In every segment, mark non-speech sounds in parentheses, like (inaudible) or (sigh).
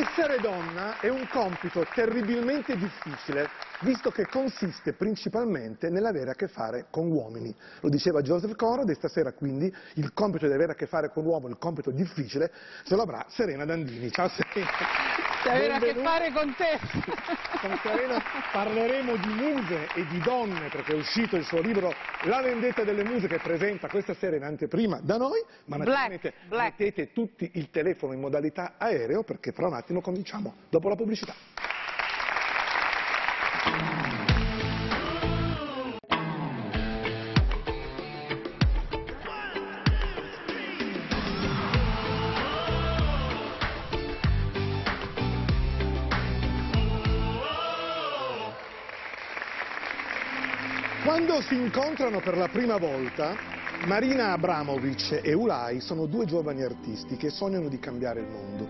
Essere donna è un compito terribilmente difficile, visto che consiste principalmente nell'avere a che fare con uomini. Lo diceva Joseph Conrad e stasera quindi il compito di avere a che fare con l'uomo, il compito difficile, ce lo avrà Serena Dandini. Ciao Serena. Di avere a che fare con te. (laughs) Con Serena parleremo di muse e di donne, perché è uscito il suo libro La vendetta delle muse che presenta questa sera in anteprima da noi, ma naturalmente Black. mettete tutti il telefono in modalità aereo perché fra un attimo cominciamo, dopo la pubblicità. Quando si incontrano per la prima volta, Marina Abramovic e Ulai sono due giovani artisti che sognano di cambiare il mondo.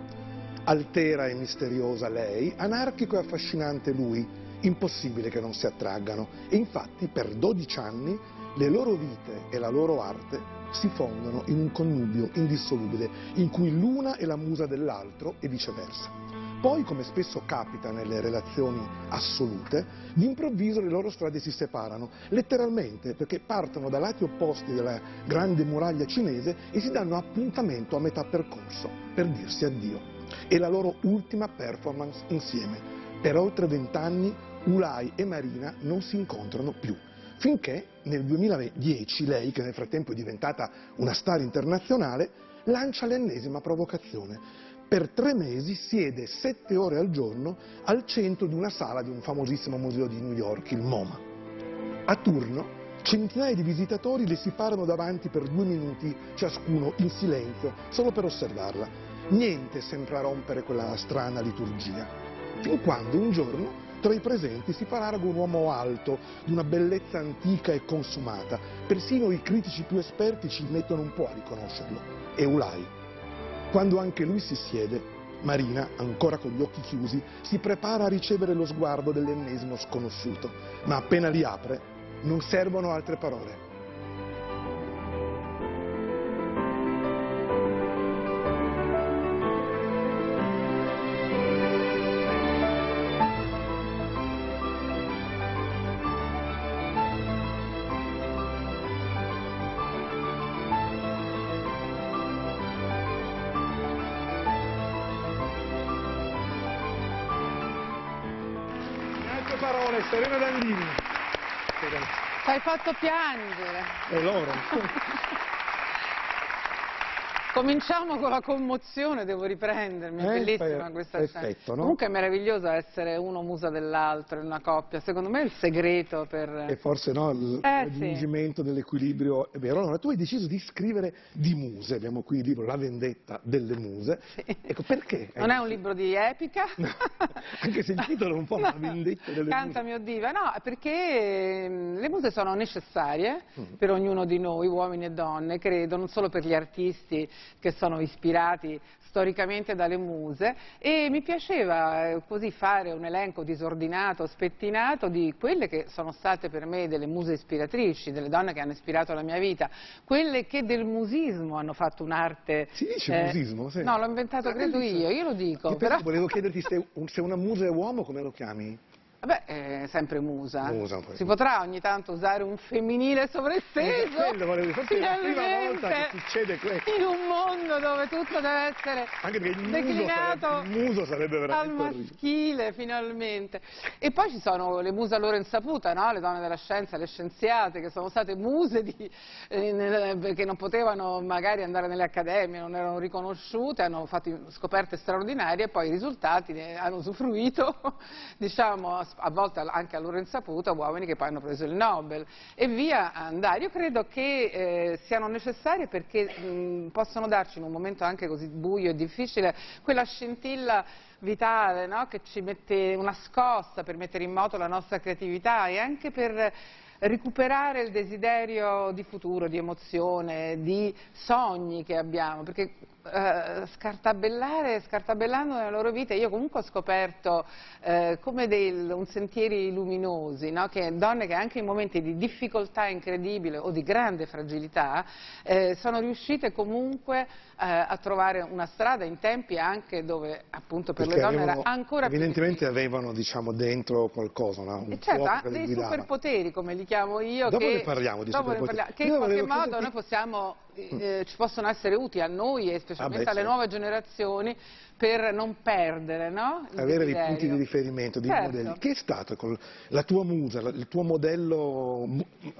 Altera e misteriosa lei, anarchico e affascinante lui, impossibile che non si attraggano. E infatti per 12 anni le loro vite e la loro arte si fondono in un connubio indissolubile in cui l'una è la musa dell'altro e viceversa. Poi, come spesso capita nelle relazioni assolute, d'improvviso le loro strade si separano, letteralmente perché partono da lati opposti della grande muraglia cinese e si danno appuntamento a metà percorso per dirsi addio. È la loro ultima performance insieme. Per oltre vent'anni Ulai e Marina non si incontrano più. Finché nel 2010 lei, che nel frattempo è diventata una star internazionale, lancia l'ennesima provocazione per tre mesi siede sette ore al giorno al centro di una sala di un famosissimo museo di New York, il MoMA. A turno, centinaia di visitatori le si parano davanti per due minuti ciascuno in silenzio, solo per osservarla. Niente sembra rompere quella strana liturgia. Fin quando un giorno tra i presenti si paraga un uomo alto, di una bellezza antica e consumata. Persino i critici più esperti ci mettono un po' a riconoscerlo. Eulai. Quando anche lui si siede, Marina, ancora con gli occhi chiusi, si prepara a ricevere lo sguardo dell'ennesimo sconosciuto, ma appena li apre non servono altre parole. Fatto piangere. E loro. (laughs) Cominciamo con la commozione, devo riprendermi, è Eh, bellissima fai- questa effetto, scena. no? Comunque è meraviglioso essere uno musa dell'altro in una coppia, secondo me è il segreto per... E forse no, il Eh, raggiungimento dell'equilibrio è vero. Allora, tu hai deciso di scrivere di muse, abbiamo qui il libro La vendetta delle muse. Sì. Ecco, perché? Non è un libro di epica. Anche se il titolo è un po' (laughs) No. La vendetta delle Canta muse. mio diva, no, perché ehm, le muse sono necessarie Mm. per ognuno di noi, uomini e donne, credo, non solo per gli artisti che sono ispirati storicamente dalle muse e mi piaceva eh, così fare un elenco disordinato, spettinato di quelle che sono state per me delle muse ispiratrici, delle donne che hanno ispirato la mia vita, quelle che del musismo hanno fatto un'arte... Si dice musismo? Sì. No, l'ho inventato credo io, io lo dico. Però... Volevo chiederti se una musa è uomo, come lo chiami? Vabbè, è sempre musa. Musa, si potrà ogni tanto usare un femminile sovresteso? Quello volevo dire, forse è la prima volta che succede questo. In un mondo dove tutto deve essere Anche il declinato sarebbe- il muso sarebbe al veramente orribile. maschile, finalmente. E poi ci sono le muse a loro insaputa, no? le donne della scienza, le scienziate, che sono state muse di, eh, che non potevano magari andare nelle accademie, non erano riconosciute, hanno fatto scoperte straordinarie e poi i risultati ne hanno usufruito, (laughs) diciamo, a volte anche a loro insaputa, uomini che poi hanno preso il Nobel e via andare. Io credo che eh, siano necessarie perché mh, possono darci in un momento anche così buio e difficile quella scintilla vitale no? che ci mette una scossa per mettere in moto la nostra creatività e anche per recuperare il desiderio di futuro, di emozione, di sogni che abbiamo, perché eh, scartabellare, scartabellando nella loro vita, io comunque ho scoperto eh, come dei, un sentieri luminosi, no? che donne che anche in momenti di difficoltà incredibile o di grande fragilità eh, sono riuscite comunque eh, a trovare una strada in tempi anche dove appunto per Perché le donne avevano, era ancora più Evidentemente avevano diciamo, dentro qualcosa, no? un e certo, dei superpoteri, come li chiamo io, Dopo che, ne parliamo di superpoteri. parliamo, che Io in qualche modo chiederti- noi possiamo, eh, ci possono essere utili a noi e specialmente Beh, alle nuove generazioni per non perdere no? avere dei desiderio. punti di riferimento, dei Certo. modelli. Che è stato col- la tua musa, il tuo modello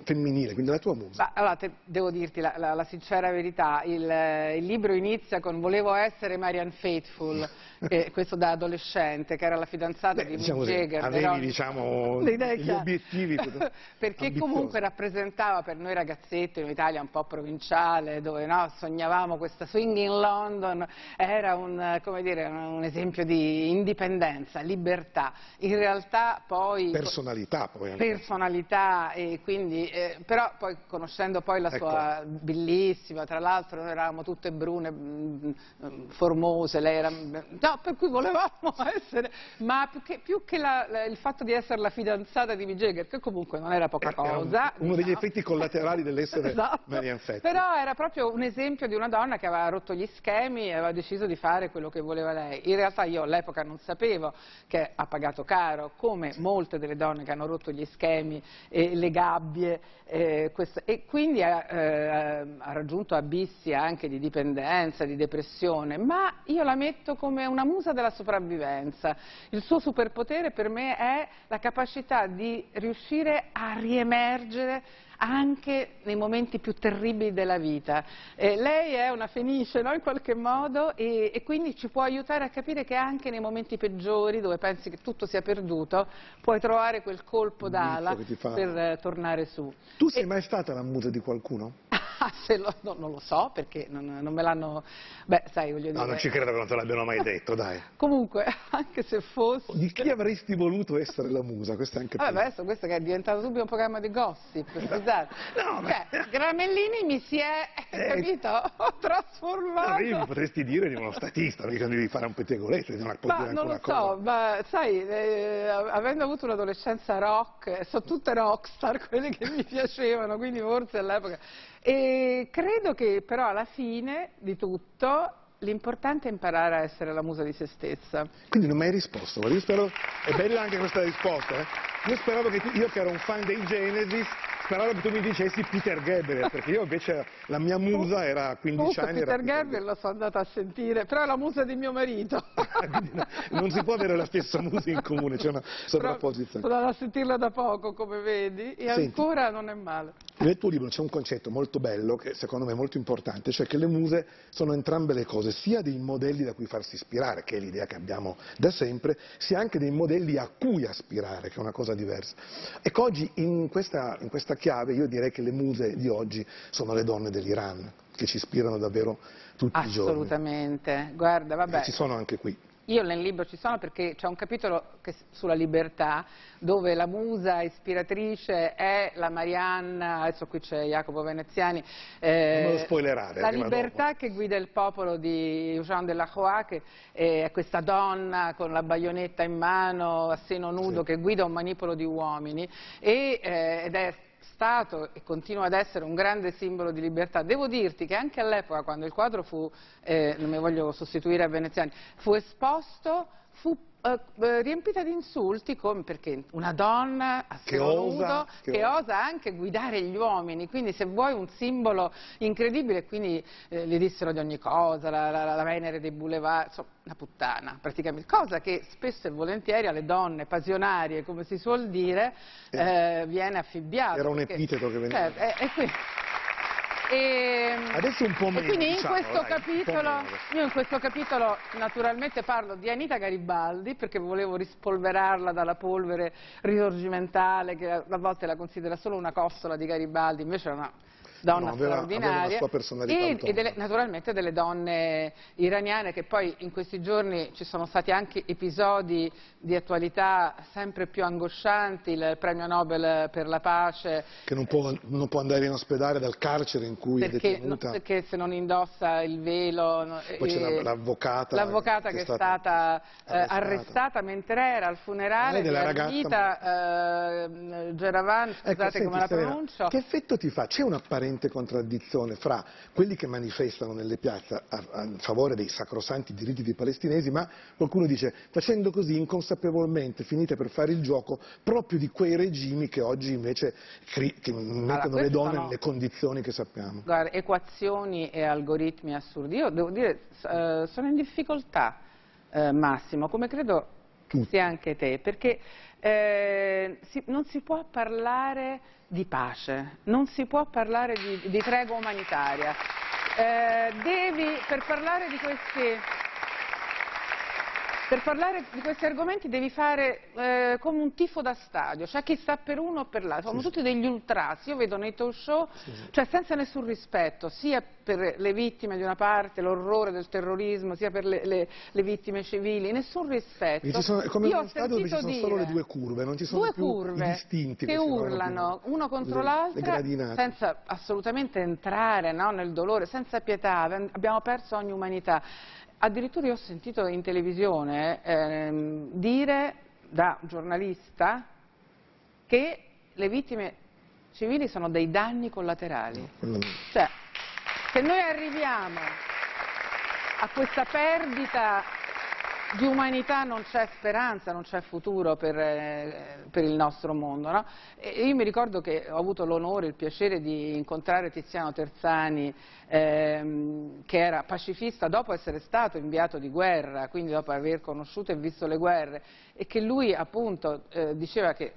femminile, quindi la tua musa? Ma, allora, te- devo dirti la, la- la sincera verità, il, eh, il libro inizia con Volevo essere Marianne Faithful, che- (laughs) questo da adolescente, che era la fidanzata Beh, di diciamo Mick Jagger. avevi, però- diciamo, (laughs) gli obiettivi (laughs) Perché ambiziosi. comunque rappresentava per noi ragazzetti in un'Italia un po' provinciale, dove no, sognavamo questa swing in London, era un, eh, come dire, un, un esempio di indipendenza, libertà. In realtà poi... Personalità poi anche. personalità e quindi eh, però poi conoscendo poi la Ecco. sua bellissima tra l'altro noi eravamo tutte brune mm, mm, formose lei era no per cui volevamo (laughs) essere ma più che, più che la- la- il fatto di essere la fidanzata di Mick Jagger che comunque non era poca Era un- cosa uno degli effetti collaterali dell'essere (laughs) Esatto. Marianne Faithfull. Però era proprio un esempio di una donna che aveva rotto gli schemi e aveva deciso di fare quello che voleva lei. In realtà io all'epoca non sapevo che ha pagato caro, come molte delle donne che hanno rotto gli schemi, e le gabbie, eh, quest- e quindi ha, eh, ha raggiunto abissi anche di dipendenza, di depressione, ma io la metto come una musa della sopravvivenza. Il suo superpotere per me è la capacità di riuscire a riemergere anche nei momenti più terribili della vita. Eh, lei è una fenice no, in qualche modo e, e quindi ci può aiutare a capire che anche nei momenti peggiori, dove pensi che tutto sia perduto, puoi trovare quel colpo d'ala per eh, tornare su. Tu sei mai stata la musa di qualcuno? (laughs) Lo- no, non lo so perché non, non me l'hanno... Beh, sai, voglio dire... No, non ci credo che non te l'abbiano mai (laughs) detto, dai. Comunque, anche se fosse... Di chi avresti voluto essere la musa? Questo è anche Vabbè, adesso questo che è diventato subito un programma di gossip, scusate. No, ma- Cioè, Gramellini mi si è, (laughs) Eh, capito, (laughs) trasformato. Arrivi, potresti dire di uno statista, mica devi fare un pettegolezzo, puoi Ma non lo so, cosa. ma sai, eh, avendo avuto un'adolescenza rock, sono tutte rockstar (laughs) quelle che mi piacevano, quindi forse all'epoca. E credo che però alla fine di tutto l'importante è imparare a essere la musa di se stessa. Quindi non mi hai risposto, guarda, io spero, è bella anche questa risposta, eh? Io speravo che io che ero un fan dei Genesis, speravo che tu mi dicessi Peter Gabriel, perché io invece la mia musa era a 15 Comunque anni. era Peter Gabriel lo sono andata a sentire, però è la musa di mio marito. (laughs) Non si può avere la stessa musa in comune, c'è una sovrapposizione. Sono andata a sentirla da poco, come vedi, e Senti. ancora non è male. Nel tuo libro c'è un concetto molto bello, che secondo me è molto importante, cioè che le muse sono entrambe le cose, sia dei modelli da cui farsi ispirare, che è l'idea che abbiamo da sempre, sia anche dei modelli a cui aspirare, che è una cosa diversa. Ecco, oggi in questa, in questa chiave io direi che le muse di oggi sono le donne dell'Iran, che ci ispirano davvero tutti i giorni. Assolutamente. Guarda, vabbè. E ci sono anche qui. Io nel libro ci sono perché c'è un capitolo che- sulla libertà dove la musa ispiratrice è la Marianna, adesso qui c'è Jacopo Veneziani, eh, Non lo spoilerare, la libertà che guida il popolo di Jean de la Croix, che è questa donna con la baionetta in mano, a seno nudo, Sì. che guida un manipolo di uomini e, eh, ed è stato e continua ad essere un grande simbolo di libertà. Devo dirti che anche all'epoca, quando il quadro fu, eh, non mi voglio sostituire a Veneziani, fu esposto, fu eh, eh, riempita di insulti come perché una donna a Che osa, che che, osa. anche guidare gli uomini, quindi se vuoi un simbolo incredibile, quindi eh, gli dissero di ogni cosa, la, la- la Venere dei boulevard, insomma, una puttana praticamente, cosa che spesso e volentieri alle donne passionarie, come si suol dire, eh, viene affibbiato. Era un epiteto che veniva- Certo, e- e qui- e- Adesso un po' e meno, quindi in diciamo, questo dai, capitolo, meno. io in questo capitolo naturalmente parlo di Anita Garibaldi perché volevo rispolverarla dalla polvere risorgimentale che a volte la considera solo una costola di Garibaldi, invece è una donna no, aveva, straordinaria aveva una sua personalità e, e delle, naturalmente delle donne iraniane che poi in questi giorni ci sono stati anche episodi di attualità sempre più angoscianti, il premio Nobel per la pace che non può, non può andare in ospedale dal carcere in cui è perché, no, detenuta. perché se non indossa il velo no, Poi c'è la- l'avvocata l'avvocata che è stata, eh, arrestata. arrestata mentre era al funerale della ragazza- Armita eh, Geravan, scusate Ecco, senti, come la pronuncio. Che effetto ti fa? C'è un'apparente contraddizione fra quelli che manifestano nelle piazze a, a favore dei sacrosanti diritti dei palestinesi, ma qualcuno dice facendo così inconsapevolmente finite per fare il gioco proprio di quei regimi che oggi invece che mettono le questi donne sono- nelle condizioni che sappiamo. Guarda, equazioni e algoritmi assurdi. Io devo dire, eh, sono in difficoltà, eh, Massimo, come credo Tutti. sia anche te, perché eh, si- non si può parlare di pace, non si può parlare di, di tregua umanitaria. Eh, devi, per parlare di questi... Per parlare di questi argomenti devi fare eh, come un tifo da stadio, cioè chi sta per uno o per l'altro, sono Sì, tutti degli ultras, io vedo nei talk show, Sì, sì. cioè senza nessun rispetto, sia per le vittime di una parte, l'orrore del terrorismo, sia per le, le- le vittime civili, nessun rispetto. E ci sono- è come Io uno stadio dove ci sono solo dire le due curve, non ci sono due più curve distinti che che urlano uno contro gradinate. senza assolutamente entrare no, nel dolore, senza pietà, abbiamo perso ogni umanità. Addirittura io ho sentito in televisione ehm, dire da giornalista che le vittime civili sono dei danni collaterali. Quello- Cioè, se noi arriviamo a questa perdita di umanità non c'è speranza, non c'è futuro per, eh, per il nostro mondo. no? E io mi ricordo che ho avuto l'onore, il piacere di incontrare Tiziano Terzani, ehm, che era pacifista dopo essere stato inviato di guerra, quindi dopo aver conosciuto e visto le guerre, e che lui appunto eh, diceva che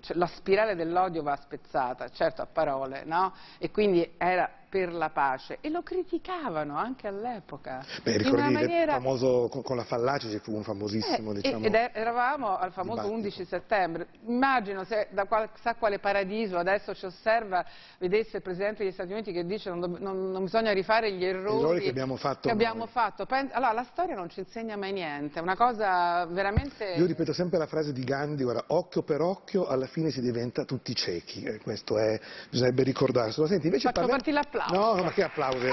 cioè, la spirale dell'odio va spezzata, certo a parole, no? E quindi era per la pace e lo criticavano anche all'epoca. Beh, ricordi maniera... famoso, con, con la fallace ci fu un famosissimo, Eh, diciamo, ed er- eravamo al famoso dibattito. 11 settembre. Immagino se da qual- sa quale paradiso adesso ci osserva, vedesse il Presidente degli Stati Uniti che dice non, non- non bisogna rifare gli errori, errori che abbiamo fatto che abbiamo fatto. Allora, la storia non ci insegna mai niente, è una cosa veramente... Io ripeto sempre la frase di Gandhi, guarda, occhio per occhio alla fine si diventa tutti ciechi, eh, questo è, bisognerebbe ricordarselo. Senti, invece Faccio parliamo- partire l'applauso. No, ma che applausi,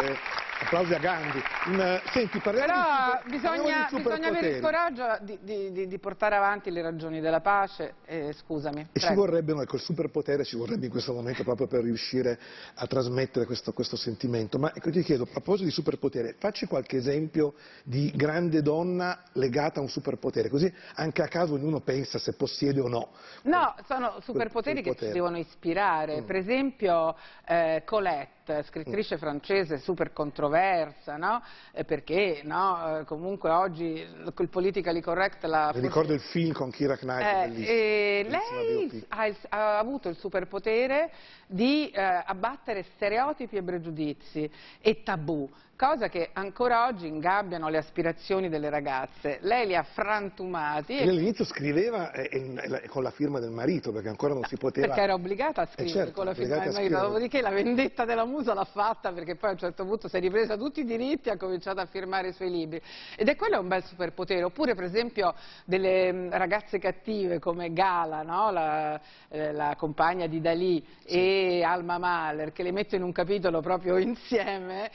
applausi a Gandhi. In, eh, senti, parliamo Però di bisogna, bisogna avere il coraggio di, di- di- portare avanti le ragioni della pace. eh, scusami. E ci vorrebbe, no, ecco, il superpotere ci vorrebbe in questo momento proprio per riuscire a trasmettere questo, questo sentimento. Ma ecco, ti chiedo, a proposito di superpotere, facci qualche esempio di grande donna legata a un superpotere, così anche a caso ognuno pensa se possiede o no. No, sono superpoteri che ci devono ispirare. Mm. Per esempio eh, Colette, scrittrice francese super controversa, no? Eh, perché no? Eh, comunque oggi il politically correct la Mi ricordo il film con Kira Knightley, Eh, lei ha, il- ha avuto il superpotere di eh, abbattere stereotipi e pregiudizi e tabù, cosa che ancora oggi ingabbiano le aspirazioni delle ragazze. Lei li ha frantumati e- all'inizio scriveva eh, eh, con la firma del marito, perché ancora non si poteva... perché era obbligata a scrivere certo, con la firma del marito, dopodiché la vendetta della musa l'ha fatta perché poi a un certo punto si è ripresa tutti i diritti e ha cominciato a firmare i suoi libri. Ed è quello un bel superpotere. Oppure per esempio delle mh, ragazze cattive come Gala, no? la, eh, la compagna di Dalì e Alma Mahler, che le metto in un capitolo proprio (laughs) insieme,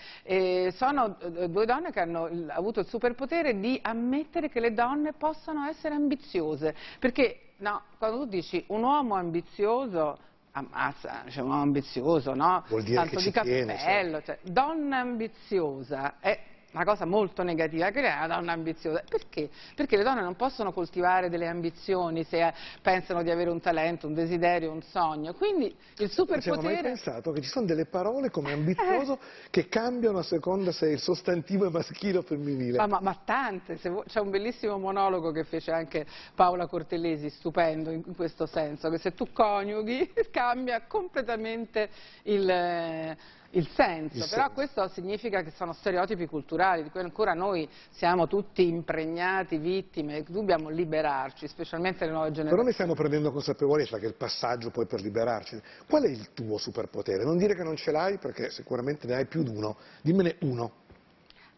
sono eh, due donne che hanno avuto il superpotere di ammettere che le donne possano essere ambiziose. Perché no, quando tu dici un uomo ambizioso ammazza, cioè un uomo ambizioso, no? Vuol dire Tanto che di ci tiene, cappello, cioè, donna ambiziosa è una cosa molto negativa, che è una donna ambiziosa. Perché? Perché le donne non possono coltivare delle ambizioni se eh, pensano di avere un talento, un desiderio, un sogno. Quindi il Non ci avevo mai superpotere... pensato che ci sono delle parole come ambizioso che cambiano a seconda se il sostantivo è maschile o femminile. Ma, ma- ma tante, c'è un bellissimo monologo che fece anche Paola Cortellesi, stupendo in, in questo senso, che se tu coniughi (laughs) cambia completamente il, eh, il senso, Il però senso. questo significa che sono stereotipi culturali di cui ancora noi siamo tutti impregnati, vittime, dobbiamo liberarci, specialmente le nuove Però generazioni. noi stiamo prendendo consapevolezza che è il passaggio poi per liberarci. Qual è il tuo superpotere? Non dire che non ce l'hai perché sicuramente ne hai più di uno. Dimmene uno.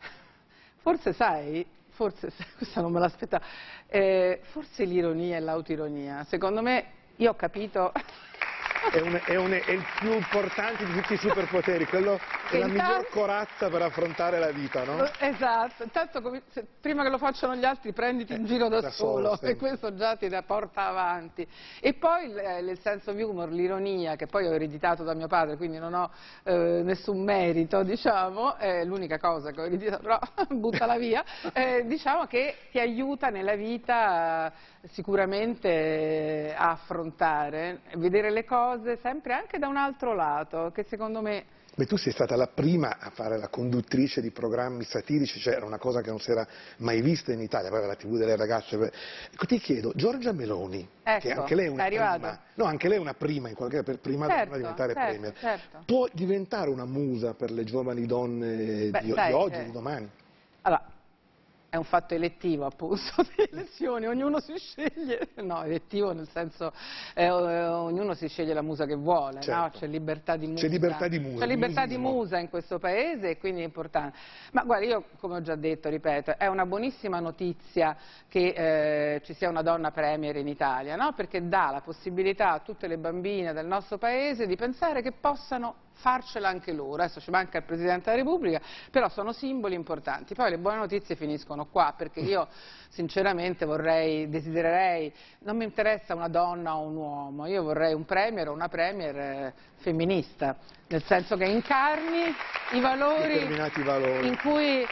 (laughs) Forse sai, forse, (laughs) questa non me l'aspettavo, eh, forse l'ironia e l'autironia. Secondo me, io ho capito (laughs) È, un- è un- è il più importante di tutti i superpoteri, quello Che è la intanto- miglior corazza per affrontare la vita, no? Esatto, intanto se- prima che lo facciano gli altri prenditi in Eh, giro da, da solo, solo sì. e questo già ti da- porta avanti. E poi il, eh, il senso of humor, l'ironia che poi ho ereditato da mio padre, quindi non ho eh, nessun merito, diciamo, è l'unica cosa che ho ereditato, però (laughs) buttala via, eh, diciamo che ti aiuta nella vita eh, sicuramente eh, a affrontare, vedere le cose sempre anche da un altro lato, che secondo me Beh, tu sei stata la prima a fare la conduttrice di programmi satirici, cioè era una cosa che non si era mai vista in Italia, poi la TV delle ragazze. Ecco, ti chiedo, Giorgia Meloni, che Ecco, anche lei è una prima, no, anche lei è una prima in qualche per prima donna Certo, a diventare certo, premier, certo. può diventare una musa per le giovani donne Beh, di, sai, di oggi, eh, di domani? Allora, è un fatto elettivo appunto (laughs) delle elezioni, ognuno si sceglie, no, elettivo nel senso eh, ognuno si sceglie la musa che vuole, no? Certo. c'è libertà di musa. C'è libertà di musa, libertà di musa in questo paese e quindi è importante. Ma guarda, io come ho già detto, ripeto, è una buonissima notizia che eh, ci sia una donna premier in Italia, no? perché dà la possibilità a tutte le bambine del nostro paese di pensare che possano farcela anche loro. Adesso ci manca il Presidente della Repubblica, però sono simboli importanti. Poi le buone notizie finiscono qua, perché io sinceramente vorrei, desidererei, non mi interessa una donna o un uomo, io vorrei un premier o una premier eh, femminista, nel senso che incarni i valori valori. in cui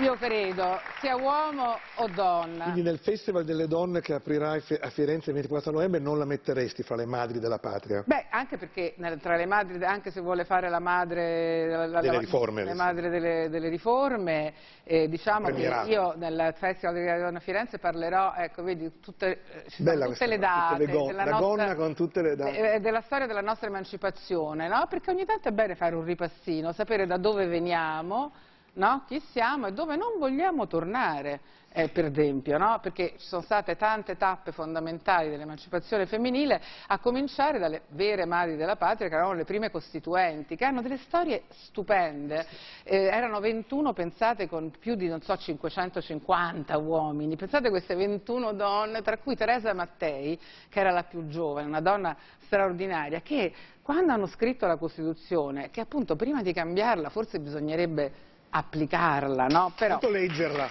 io credo, sia uomo o donna. Quindi nel Festival delle Donne che aprirai a Firenze il 24 novembre non la metteresti fra le madri della patria? Beh, anche perché tra le madri, anche se vuole fare la madre la- la- Delle la- riforme, le le- madri delle, delle riforme, eh, diciamo che Premierato. io nel Festival della Donna a Firenze parlerò, ecco, vedi, tutte, eh, Bella tutte le date tutte le la nostra- con tutte le date. eh, della storia della nostra emancipazione, no? Perché ogni tanto è bene fare un ripassino, sapere da dove veniamo, no? Chi siamo e dove non vogliamo tornare. eh, per esempio, no? perché ci sono state tante tappe fondamentali dell'emancipazione femminile, a cominciare dalle vere madri della patria, che erano le prime costituenti, che hanno delle storie stupende. Eh, erano 21, pensate, con più di, non so, 550 uomini. Pensate a queste 21 donne, tra cui Teresa Mattei, che era la più giovane, una donna straordinaria, che quando hanno scritto la Costituzione, che appunto prima di cambiarla forse bisognerebbe applicarla, no? Però... Tanto leggerla,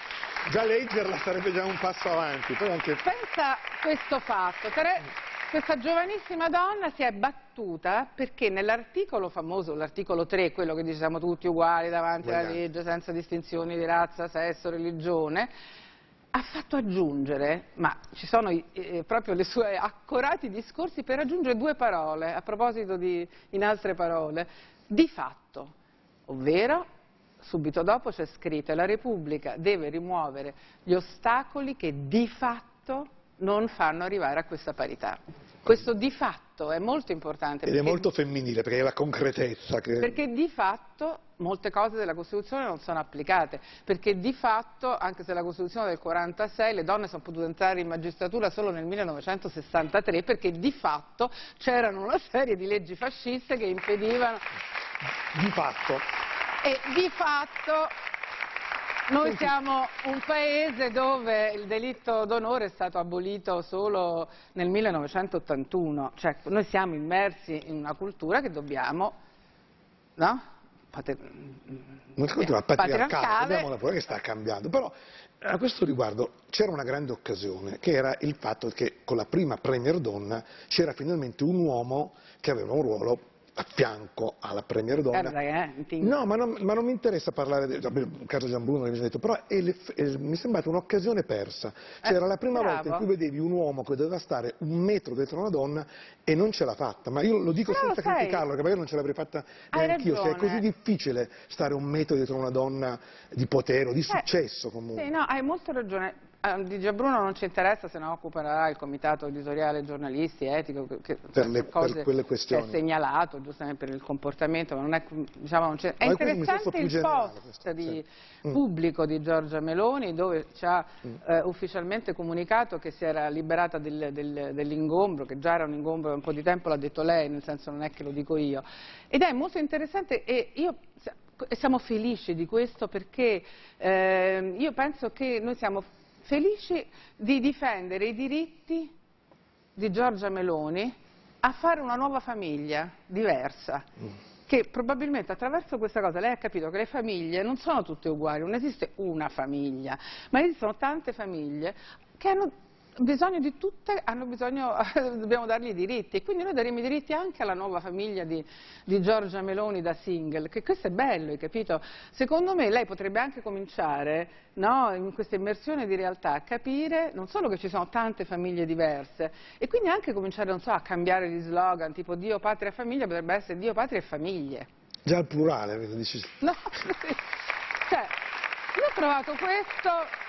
già leggerla sarebbe già un passo avanti, poi anche Pensa questo fatto, questa giovanissima donna si è battuta perché nell'articolo famoso, l'articolo 3, quello che dice siamo tutti uguali davanti alla legge, senza distinzioni di razza, sesso, religione, ha fatto aggiungere, ma ci sono eh, proprio i suoi accorati discorsi per aggiungere due parole, a proposito di, in altre parole, di fatto, ovvero subito dopo c'è scritto la Repubblica deve rimuovere gli ostacoli che di fatto non fanno arrivare a questa parità. Questo di fatto è molto importante ed è perché- molto femminile perché è la concretezza che perché di fatto molte cose della Costituzione non sono applicate, perché di fatto, anche se la Costituzione è del 46, le donne sono potute entrare in magistratura solo nel 1963, perché di fatto c'erano una serie di leggi fasciste che impedivano di fatto e di fatto noi siamo un paese dove il delitto d'onore è stato abolito solo nel 1981, cioè noi siamo immersi in una cultura che dobbiamo, no? Pater- si continua patriarcale, patriarcale. vediamola pure che sta cambiando, però a questo riguardo c'era una grande occasione che era il fatto che con la prima premier donna c'era finalmente un uomo che aveva un ruolo a fianco alla premier donna. Che, eh, ti- No, ma non, ma non mi interessa parlare del caso Gianbruno che mi detto, però è è- mi è sembrata un'occasione persa. Cioè, Eh, era la prima bravo. volta in cui vedevi un uomo che doveva stare un metro dietro una donna e non ce l'ha fatta. Ma io lo dico Però senza sai- criticarlo, perché magari non ce l'avrei fatta Hai neanch'io. Se è ragione. così difficile stare un metro dietro una donna di potere o di Eh, successo comunque. Sì, no, hai molto ragione. Di Giabruno non ci interessa, se ne occuperà il comitato editoriale giornalisti, etico, che, per, le, per quelle questioni. Che è segnalato giustamente per il comportamento, ma non è, diciamo, non è interessante il generale, post di, sì. Mm. pubblico di Giorgia Meloni dove ci ha mm. eh, ufficialmente comunicato che si era liberata del, del, dell'ingombro, che già era un ingombro da un po' di tempo, l'ha detto lei, nel senso non è che lo dico io. Ed è molto interessante e io siamo felici di questo perché eh, io penso che noi siamo felici di difendere i diritti di Giorgia Meloni a fare una nuova famiglia diversa. Che probabilmente attraverso questa cosa lei ha capito che le famiglie non sono tutte uguali, non esiste una famiglia, ma esistono tante famiglie che hanno bisogno di tutte, hanno bisogno, (laughs) dobbiamo dargli i diritti e quindi noi daremo i diritti anche alla nuova famiglia di, di, Giorgia Meloni da single, che questo è bello, hai capito? Secondo me lei potrebbe anche cominciare, no, in questa immersione di realtà, a capire non solo che ci sono tante famiglie diverse e quindi anche cominciare, non so, a cambiare gli slogan, tipo Dio, patria famiglia, potrebbe essere Dio, patria e famiglie. Già il plurale, dici. No, (laughs) cioè, io ho trovato questo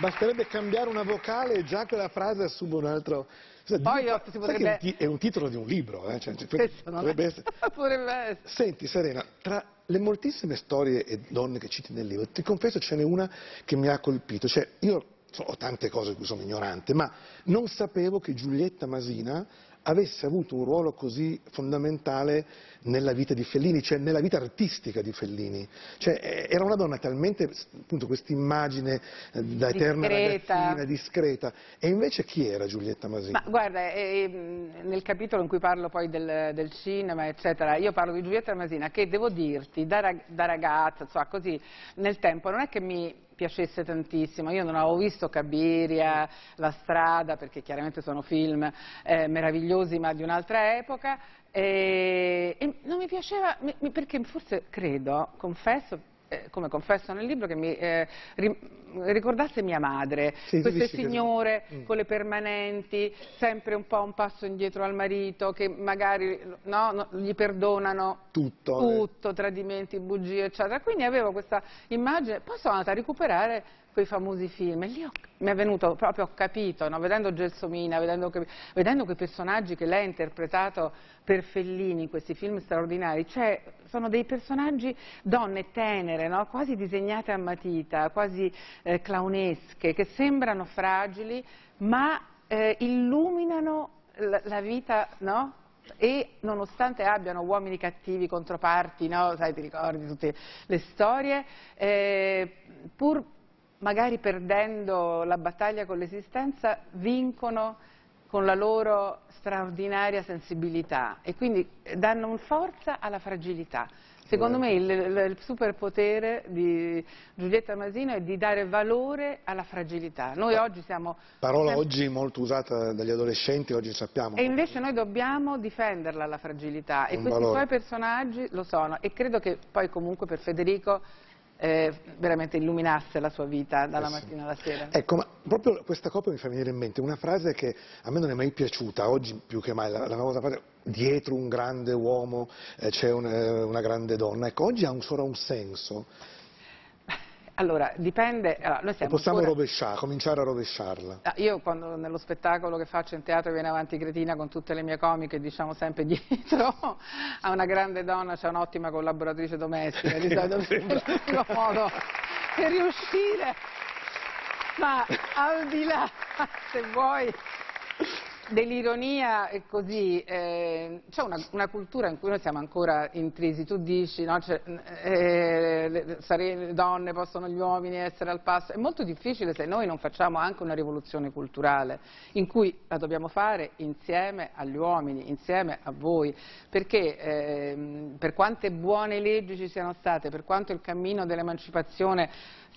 basterebbe cambiare una vocale e già quella frase assume un altro... Poi io, si potrebbe... è un titolo di un libro, eh? cioè, potrebbe, essere... (laughs) potrebbe essere. Senti Serena, tra le moltissime storie e donne che citi nel libro, ti confesso ce n'è una che mi ha colpito, cioè io ho tante cose di cui sono ignorante, ma non sapevo che Giulietta Masina avesse avuto un ruolo così fondamentale nella vita di Fellini, cioè nella vita artistica di Fellini. Cioè, eh, era una donna talmente, appunto, questa immagine eh, da eterna discreta. ragazzina, discreta. E invece chi era Giulietta Masini? Ma guarda, eh, nel capitolo in cui parlo poi del, del, cinema, eccetera, io parlo di Giulietta Masina, che devo dirti, da, da ragazza, insomma, così, nel tempo, non è che mi piacesse tantissimo. Io non avevo visto Cabiria, La strada, perché chiaramente sono film eh, meravigliosi ma di un'altra epoca, e, e, non mi piaceva, mi, perché forse credo, confesso, eh, come confesso nel libro, che mi eh, ri, ricordasse mia madre, sì, queste signore che... mm. con le permanenti, sempre un po' un passo indietro al marito, che magari no, no, gli perdonano tutto, eh. tutto eh. tradimenti, bugie, eccetera. Quindi avevo questa immagine, poi sono andata a recuperare quei famosi film. E lì ho, mi è venuto proprio, ho capito, no? vedendo Gelsomina, vedendo, vedendo, quei personaggi che lei ha interpretato per Fellini in questi film straordinari, cioè sono dei personaggi, donne tenere, no? quasi disegnate a matita, quasi eh, clownesche, che sembrano fragili, ma eh, illuminano la, la vita, no? e nonostante abbiano uomini cattivi, controparti, no? Sai, ti ricordi tutte le storie, eh, pur magari perdendo la battaglia con l'esistenza, vincono con la loro straordinaria sensibilità e quindi danno forza alla fragilità. Secondo me il, il, superpotere di Giulietta Masino è di dare valore alla fragilità. Noi Beh, oggi siamo... Parola sempre... oggi molto usata dagli adolescenti, oggi sappiamo. E invece noi dobbiamo difenderla la fragilità e questi valore. suoi personaggi lo sono e credo che poi comunque per Federico eh, veramente illuminasse la sua vita dalla eh mattina alla sera. Ecco, ma proprio questa coppia mi fa venire in mente una frase che a me non è mai piaciuta, oggi più che mai, la, la nuova frase, dietro un grande uomo eh, c'è un, eh, una grande donna, ecco, oggi ha un, solo un senso. Allora, dipende... Allora, possiamo ancora... rovesciare, cominciare a rovesciarla. Ah, io quando nello spettacolo che faccio in teatro viene avanti Cretina con tutte le mie comiche, diciamo sempre (laughs) dietro a una grande donna, c'è un'ottima collaboratrice domestica, di solito (laughs) l'unico modo per riuscire. Ma al di là, se vuoi, dell'ironia è così, eh, c'è una, una, cultura in cui noi siamo ancora intrisi, tu dici no, cioè, eh, le, le, donne possono gli uomini essere al passo, è molto difficile se noi non facciamo anche una rivoluzione culturale in cui la dobbiamo fare insieme agli uomini, insieme a voi, perché eh, per quante buone leggi ci siano state, per quanto il cammino dell'emancipazione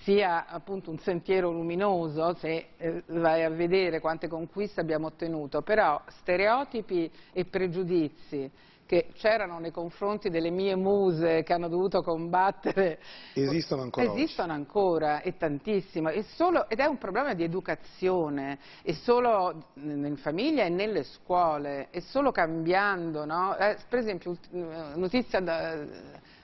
sia appunto un sentiero luminoso se eh, vai a vedere quante conquiste abbiamo ottenuto, però stereotipi e pregiudizi che c'erano nei confronti delle mie muse che hanno dovuto combattere esistono ancora esistono ancora e tantissimo e solo, ed è un problema di educazione e solo in famiglia e nelle scuole e solo cambiando no? eh, per esempio notizia da,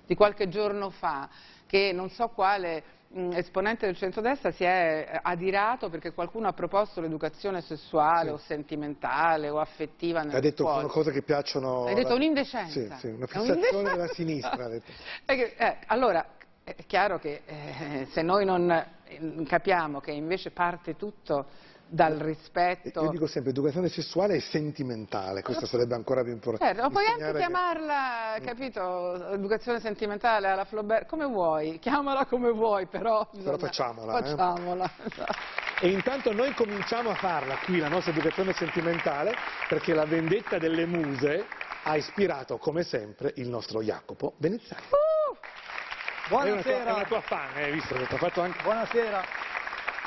di qualche giorno fa che non so quale esponente del centrodestra si è eh, adirato perché qualcuno ha proposto l'educazione sessuale Sì. o sentimentale o affettiva nelle Ha detto sono cose che piacciono... Hai detto alla- un'indecenza. Sì, sì, una fissazione della sinistra. ha detto. (laughs) Perché, eh, allora, è chiaro che eh, se noi non eh, capiamo che invece parte tutto dal rispetto... Io dico sempre, educazione sessuale e sentimentale, questo sarebbe ancora più importante. Certo, puoi anche Insegnare che- chiamarla, capito, educazione sentimentale alla Flaubert, come vuoi, chiamala come vuoi, però bisogna... facciamola, eh. Facciamola, (laughs) esatto. E intanto noi cominciamo a farla qui, la nostra educazione sentimentale, perché la vendetta delle muse ha ispirato, come sempre, il nostro Jacopo Veneziano. È una tua, è Buonasera. una tua fan, hai visto che ti ha fatto anche... Buonasera.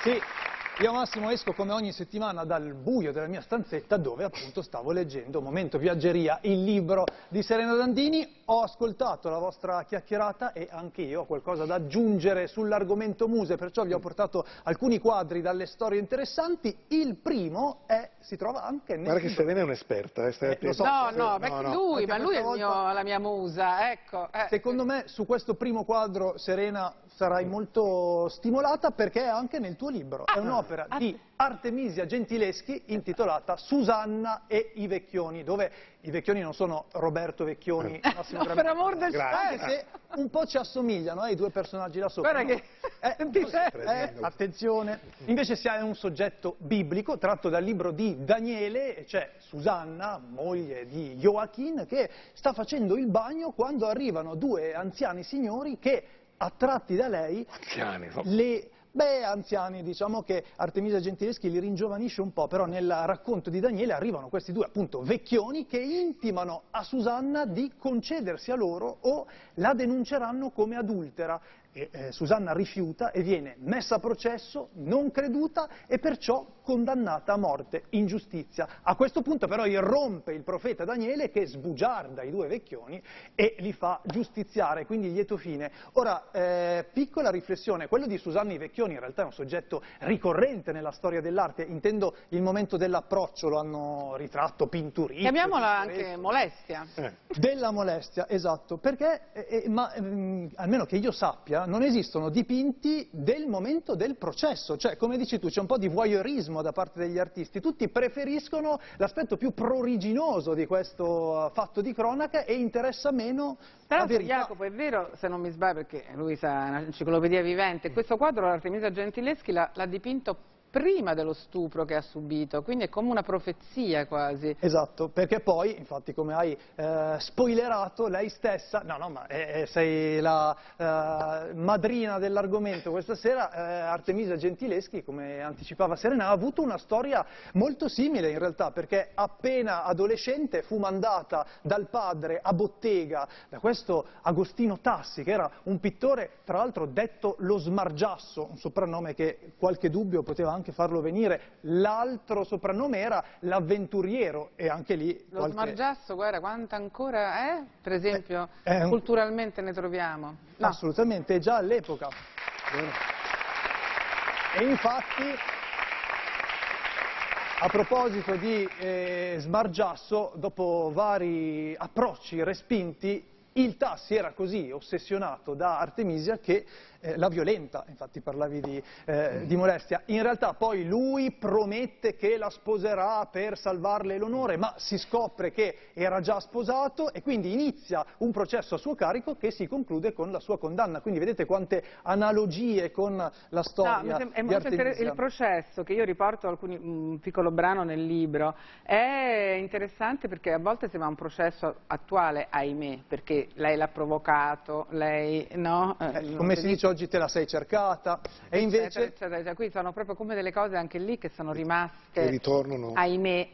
Sì, io Massimo esco come ogni settimana dal buio della mia stanzetta dove appunto stavo leggendo Momento Viaggeria, il libro di Serena Dandini. Ho ascoltato la vostra chiacchierata e anche io ho qualcosa da aggiungere sull'argomento muse, perciò vi ho portato alcuni quadri dalle storie interessanti. Il primo è, si trova anche nel Guarda che. Serena è un'esperta, eh, stai Eh, attento. lo so. No, Sì, no, perché lui, ma lui è il mio- volta- la mia musa, ecco. eh. Secondo me su questo primo quadro Serena sarai molto stimolata perché è anche nel tuo libro. È un'opera ah, di Artemisia Gentileschi intitolata Susanna e i Vecchioni, dove i Vecchioni non sono Roberto Vecchioni, Massimo No, per amor del Grazie. anche se un po' ci assomigliano eh, i due personaggi là sopra. Guarda no? che- Eh, (laughs) eh, attenzione. Invece si ha un soggetto biblico tratto dal libro di Daniele, e c'è Susanna, moglie di Joachim, che sta facendo il bagno quando arrivano due anziani signori che, attratti da lei, Anziani, no? le... Beh, anziani, diciamo che Artemisia Gentileschi li ringiovanisce un po', però nel racconto di Daniele arrivano questi due, appunto, vecchioni che intimano a Susanna di concedersi a loro o la denunceranno come adultera. E, eh, Susanna rifiuta e viene messa a processo, non creduta e perciò condannata a morte in giustizia. A questo punto però irrompe il profeta Daniele che sbugiarda i due vecchioni e li fa giustiziare, quindi lieto fine. Ora, eh, piccola riflessione, quello di Susanna i vecchioni in realtà è un soggetto ricorrente nella storia dell'arte, intendo il momento dell'approccio, lo hanno ritratto Pinturino. Chiamiamola anche molestia. Eh. Della molestia, esatto, perché, eh, eh, ma ehm, almeno che io sappia, non esistono dipinti del momento del processo, cioè come dici tu c'è un po' di voyeurismo da parte degli artisti, tutti preferiscono l'aspetto più pruriginoso di questo eh, fatto di cronaca e interessa meno Tra la verità. Jacopo, è vero, se non mi sbaglio, perché lui sa, è un'enciclopedia vivente, questo quadro l'Artemisia Gentileschi l'ha dipinto prima dello stupro che ha subito, quindi è come una profezia quasi. Esatto, perché poi, infatti, come hai eh, spoilerato, lei stessa, no, no, ma eh, eh, sei la eh, madrina dell'argomento questa sera, eh, Artemisia Gentileschi, come anticipava Serena, ha avuto una storia molto simile in realtà, perché appena adolescente fu mandata dal padre a bottega da questo Agostino Tassi, che era un pittore, tra l'altro detto lo Smargiasso, un soprannome che qualche dubbio poteva anche farlo venire, l'altro soprannome era l'avventuriero e anche lì Lo qualche- smargiasso, guarda, quanto ancora, eh? Per esempio, Eh, è un- culturalmente ne troviamo. No. Assolutamente, già all'epoca. E infatti, a proposito di eh, Smargiasso, dopo vari approcci respinti, il Tassi era così ossessionato da Artemisia che eh, la violenta, infatti parlavi di, eh, di molestia. In realtà poi lui promette che la sposerà per salvarle l'onore, ma si scopre che era già sposato e quindi inizia un processo a suo carico che si conclude con la sua condanna. Quindi vedete quante analogie con la storia No, è di molto il processo che io riporto alcuni, un piccolo brano nel libro è interessante perché a volte sembra un processo attuale, ahimè, perché lei l'ha provocato, lei no? Eh, Eh, come si dice oggi te la sei cercata e invece eccetera, eccetera. Qui sono proprio come delle cose anche lì che sono rimaste, Che ritornano. ahimè.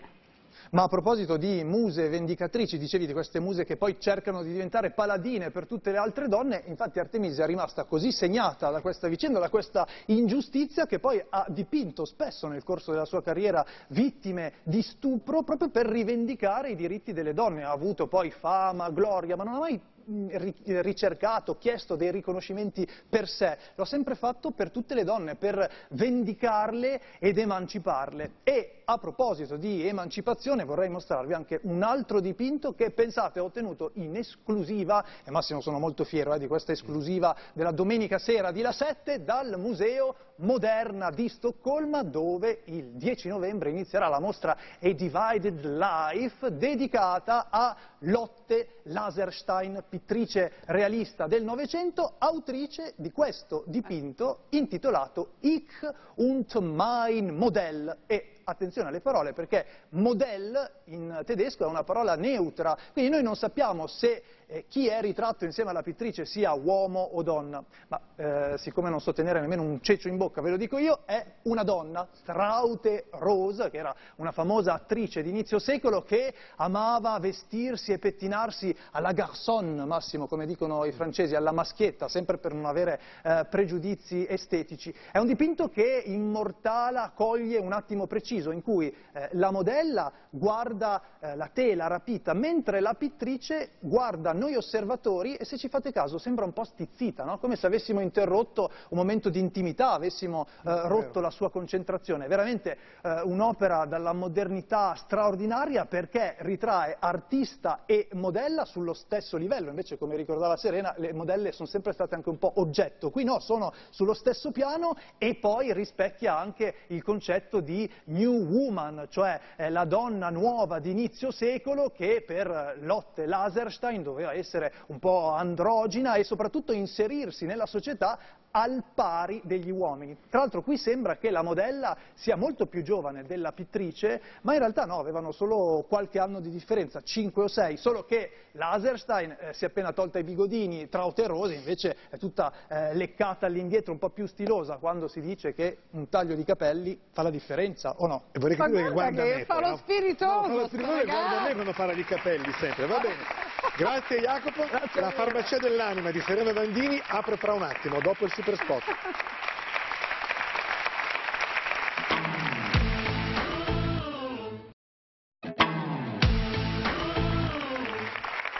Ma a proposito di muse vendicatrici, dicevi di queste muse che poi cercano di diventare paladine per tutte le altre donne, infatti Artemisia è rimasta così segnata da questa vicenda, da questa ingiustizia, che poi ha dipinto spesso nel corso della sua carriera vittime di stupro proprio per rivendicare i diritti delle donne. Ha avuto poi fama, gloria, ma non ha mai ricercato, chiesto dei riconoscimenti per sé, l'ho sempre fatto per tutte le donne, per vendicarle ed emanciparle. E a proposito di emancipazione vorrei mostrarvi anche un altro dipinto che pensate ho ottenuto in esclusiva, e Massimo sono molto fiero eh, di questa esclusiva della domenica sera di La 7, dal Museo Moderna di Stoccolma dove il 10 novembre inizierà la mostra A Divided Life dedicata a Lotte Laserstein, pittrice realista del Novecento, autrice di questo dipinto intitolato Ich und mein Modell. E attenzione alle parole perché Modell in tedesco è una parola neutra, quindi noi non sappiamo se eh, chi è ritratto insieme alla pittrice sia uomo o donna, ma eh, siccome non so tenere nemmeno un ceccio in bocca, ve lo dico io, è una donna, Traute Rose, che era una famosa attrice di inizio secolo che amava vestirsi e pettinarsi alla garçon, Massimo, come dicono i francesi, alla maschietta, sempre per non avere eh, pregiudizi estetici. È un dipinto che immortala, coglie un attimo preciso in cui eh, la modella guarda eh, la tela rapita, mentre la pittrice guarda noi osservatori e se ci fate caso sembra un po' stizzita, no? come se avessimo interrotto un momento di intimità, avessimo eh, rotto la sua concentrazione. È veramente eh, un'opera dalla modernità straordinaria perché ritrae artista e modella sullo stesso livello, invece come ricordava Serena le modelle sono sempre state anche un po' oggetto, qui no, sono sullo stesso piano e poi rispecchia anche il concetto di new woman, cioè eh, la donna nuova di inizio secolo che per Lotte Laserstein doveva essere un po' androgina e soprattutto inserirsi nella società al pari degli uomini. Tra l'altro qui sembra che la modella sia molto più giovane della pittrice, ma in realtà no, avevano solo qualche anno di differenza, 5 o 6, solo che Laserstein eh, si è appena tolta i bigodini trauterosi, invece è tutta eh, leccata all'indietro, un po' più stilosa, quando si dice che un taglio di capelli fa la differenza, o no? E vorrei capire che guarda che me, fa però. lo spiritoso, No, fa lo spiritoso guarda me quando parla di capelli sempre, va bene. Grazie Jacopo, la farmacia dell'anima di Serena Dandini apre fra un attimo, dopo il super spot.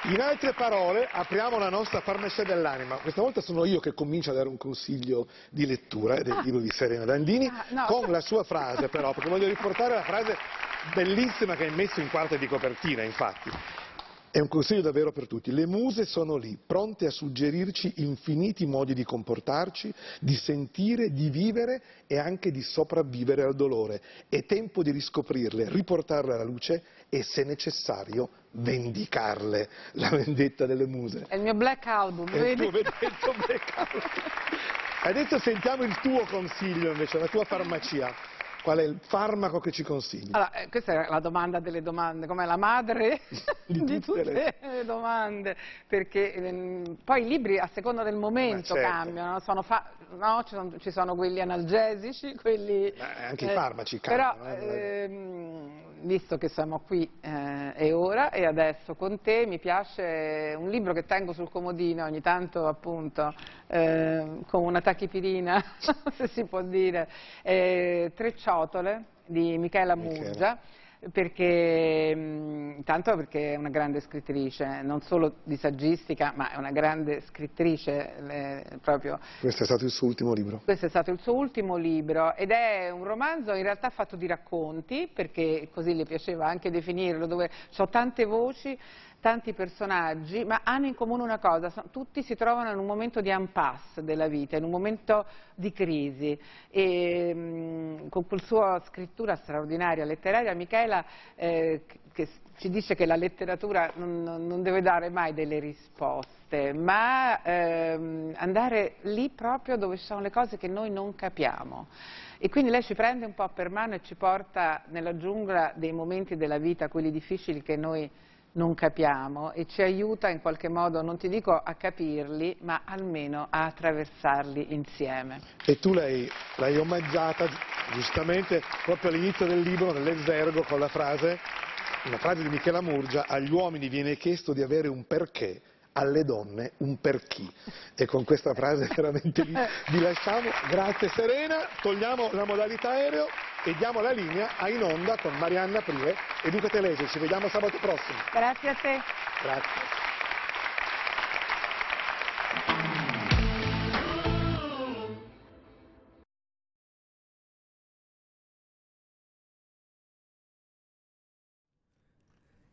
In altre parole, apriamo la nostra farmacia dell'anima. Questa volta sono io che comincio a dare un consiglio di lettura del libro di Serena Dandini, Ah, no. con la sua frase però, perché voglio riportare la frase bellissima che hai messo in quarta di copertina, infatti. È un consiglio davvero per tutti. Le muse sono lì, pronte a suggerirci infiniti modi di comportarci, di sentire, di vivere e anche di sopravvivere al dolore. È tempo di riscoprirle, riportarle alla luce e, se necessario, vendicarle. (laughs) La vendetta delle muse. È il mio black album, È il vedi? tuo vendetto beccato. (laughs) Adesso sentiamo il tuo consiglio invece, la tua farmacia. Qual è il farmaco che ci consigli? Allora, eh, questa è la domanda delle domande, come la madre (laughs) Di di, tutte le- le... domande, perché ehm, poi i libri a seconda del momento certo. cambiano, no? Sono fa- no? Ci, sono, ci sono quelli analgesici, quelli... Ma anche i eh, farmaci Però, cambiano, eh. ehm, visto che siamo qui eh, è ora e adesso con te mi piace un libro che tengo sul comodino ogni tanto appunto eh, con una tachipirina, (laughs) se si può dire, eh, Tre ciotole di Michela Michela. Murgia perché intanto perché è una grande scrittrice, non solo di saggistica, ma è una grande scrittrice le- proprio Questo è stato il suo ultimo libro. questo è stato il suo ultimo libro ed è un romanzo in realtà fatto di racconti, perché così le piaceva anche definirlo, dove ho tante voci, tanti personaggi, ma hanno in comune una cosa, tutti si trovano in un momento di impasse della vita, in un momento di crisi e con quella sua scrittura straordinaria, letteraria, Michela eh, che ci dice che la letteratura non, non- deve dare mai delle risposte, ma ehm, andare lì proprio dove sono le cose che noi non capiamo. E quindi lei ci prende un po' per mano e ci porta nella giungla dei momenti della vita, quelli difficili che noi non capiamo e ci aiuta in qualche modo, non ti dico a capirli, ma almeno a attraversarli insieme. E tu l'hai, omaggiata giustamente proprio all'inizio del libro, nell'esergo, con la frase, una frase di Michela Murgia, agli uomini viene chiesto di avere un perché, alle donne un per chi. E con questa frase veramente vi, (laughs) vi lasciamo. Grazie Serena, togliamo la modalità aereo e diamo la linea a In Onda con Marianna Prie e Luca Telese. Ci vediamo sabato prossimo. Grazie a te. Grazie.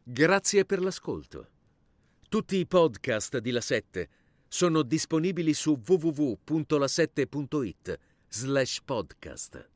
Grazie per l'ascolto. Tutti i podcast di La 7 sono disponibili su www.la7.it slash podcast.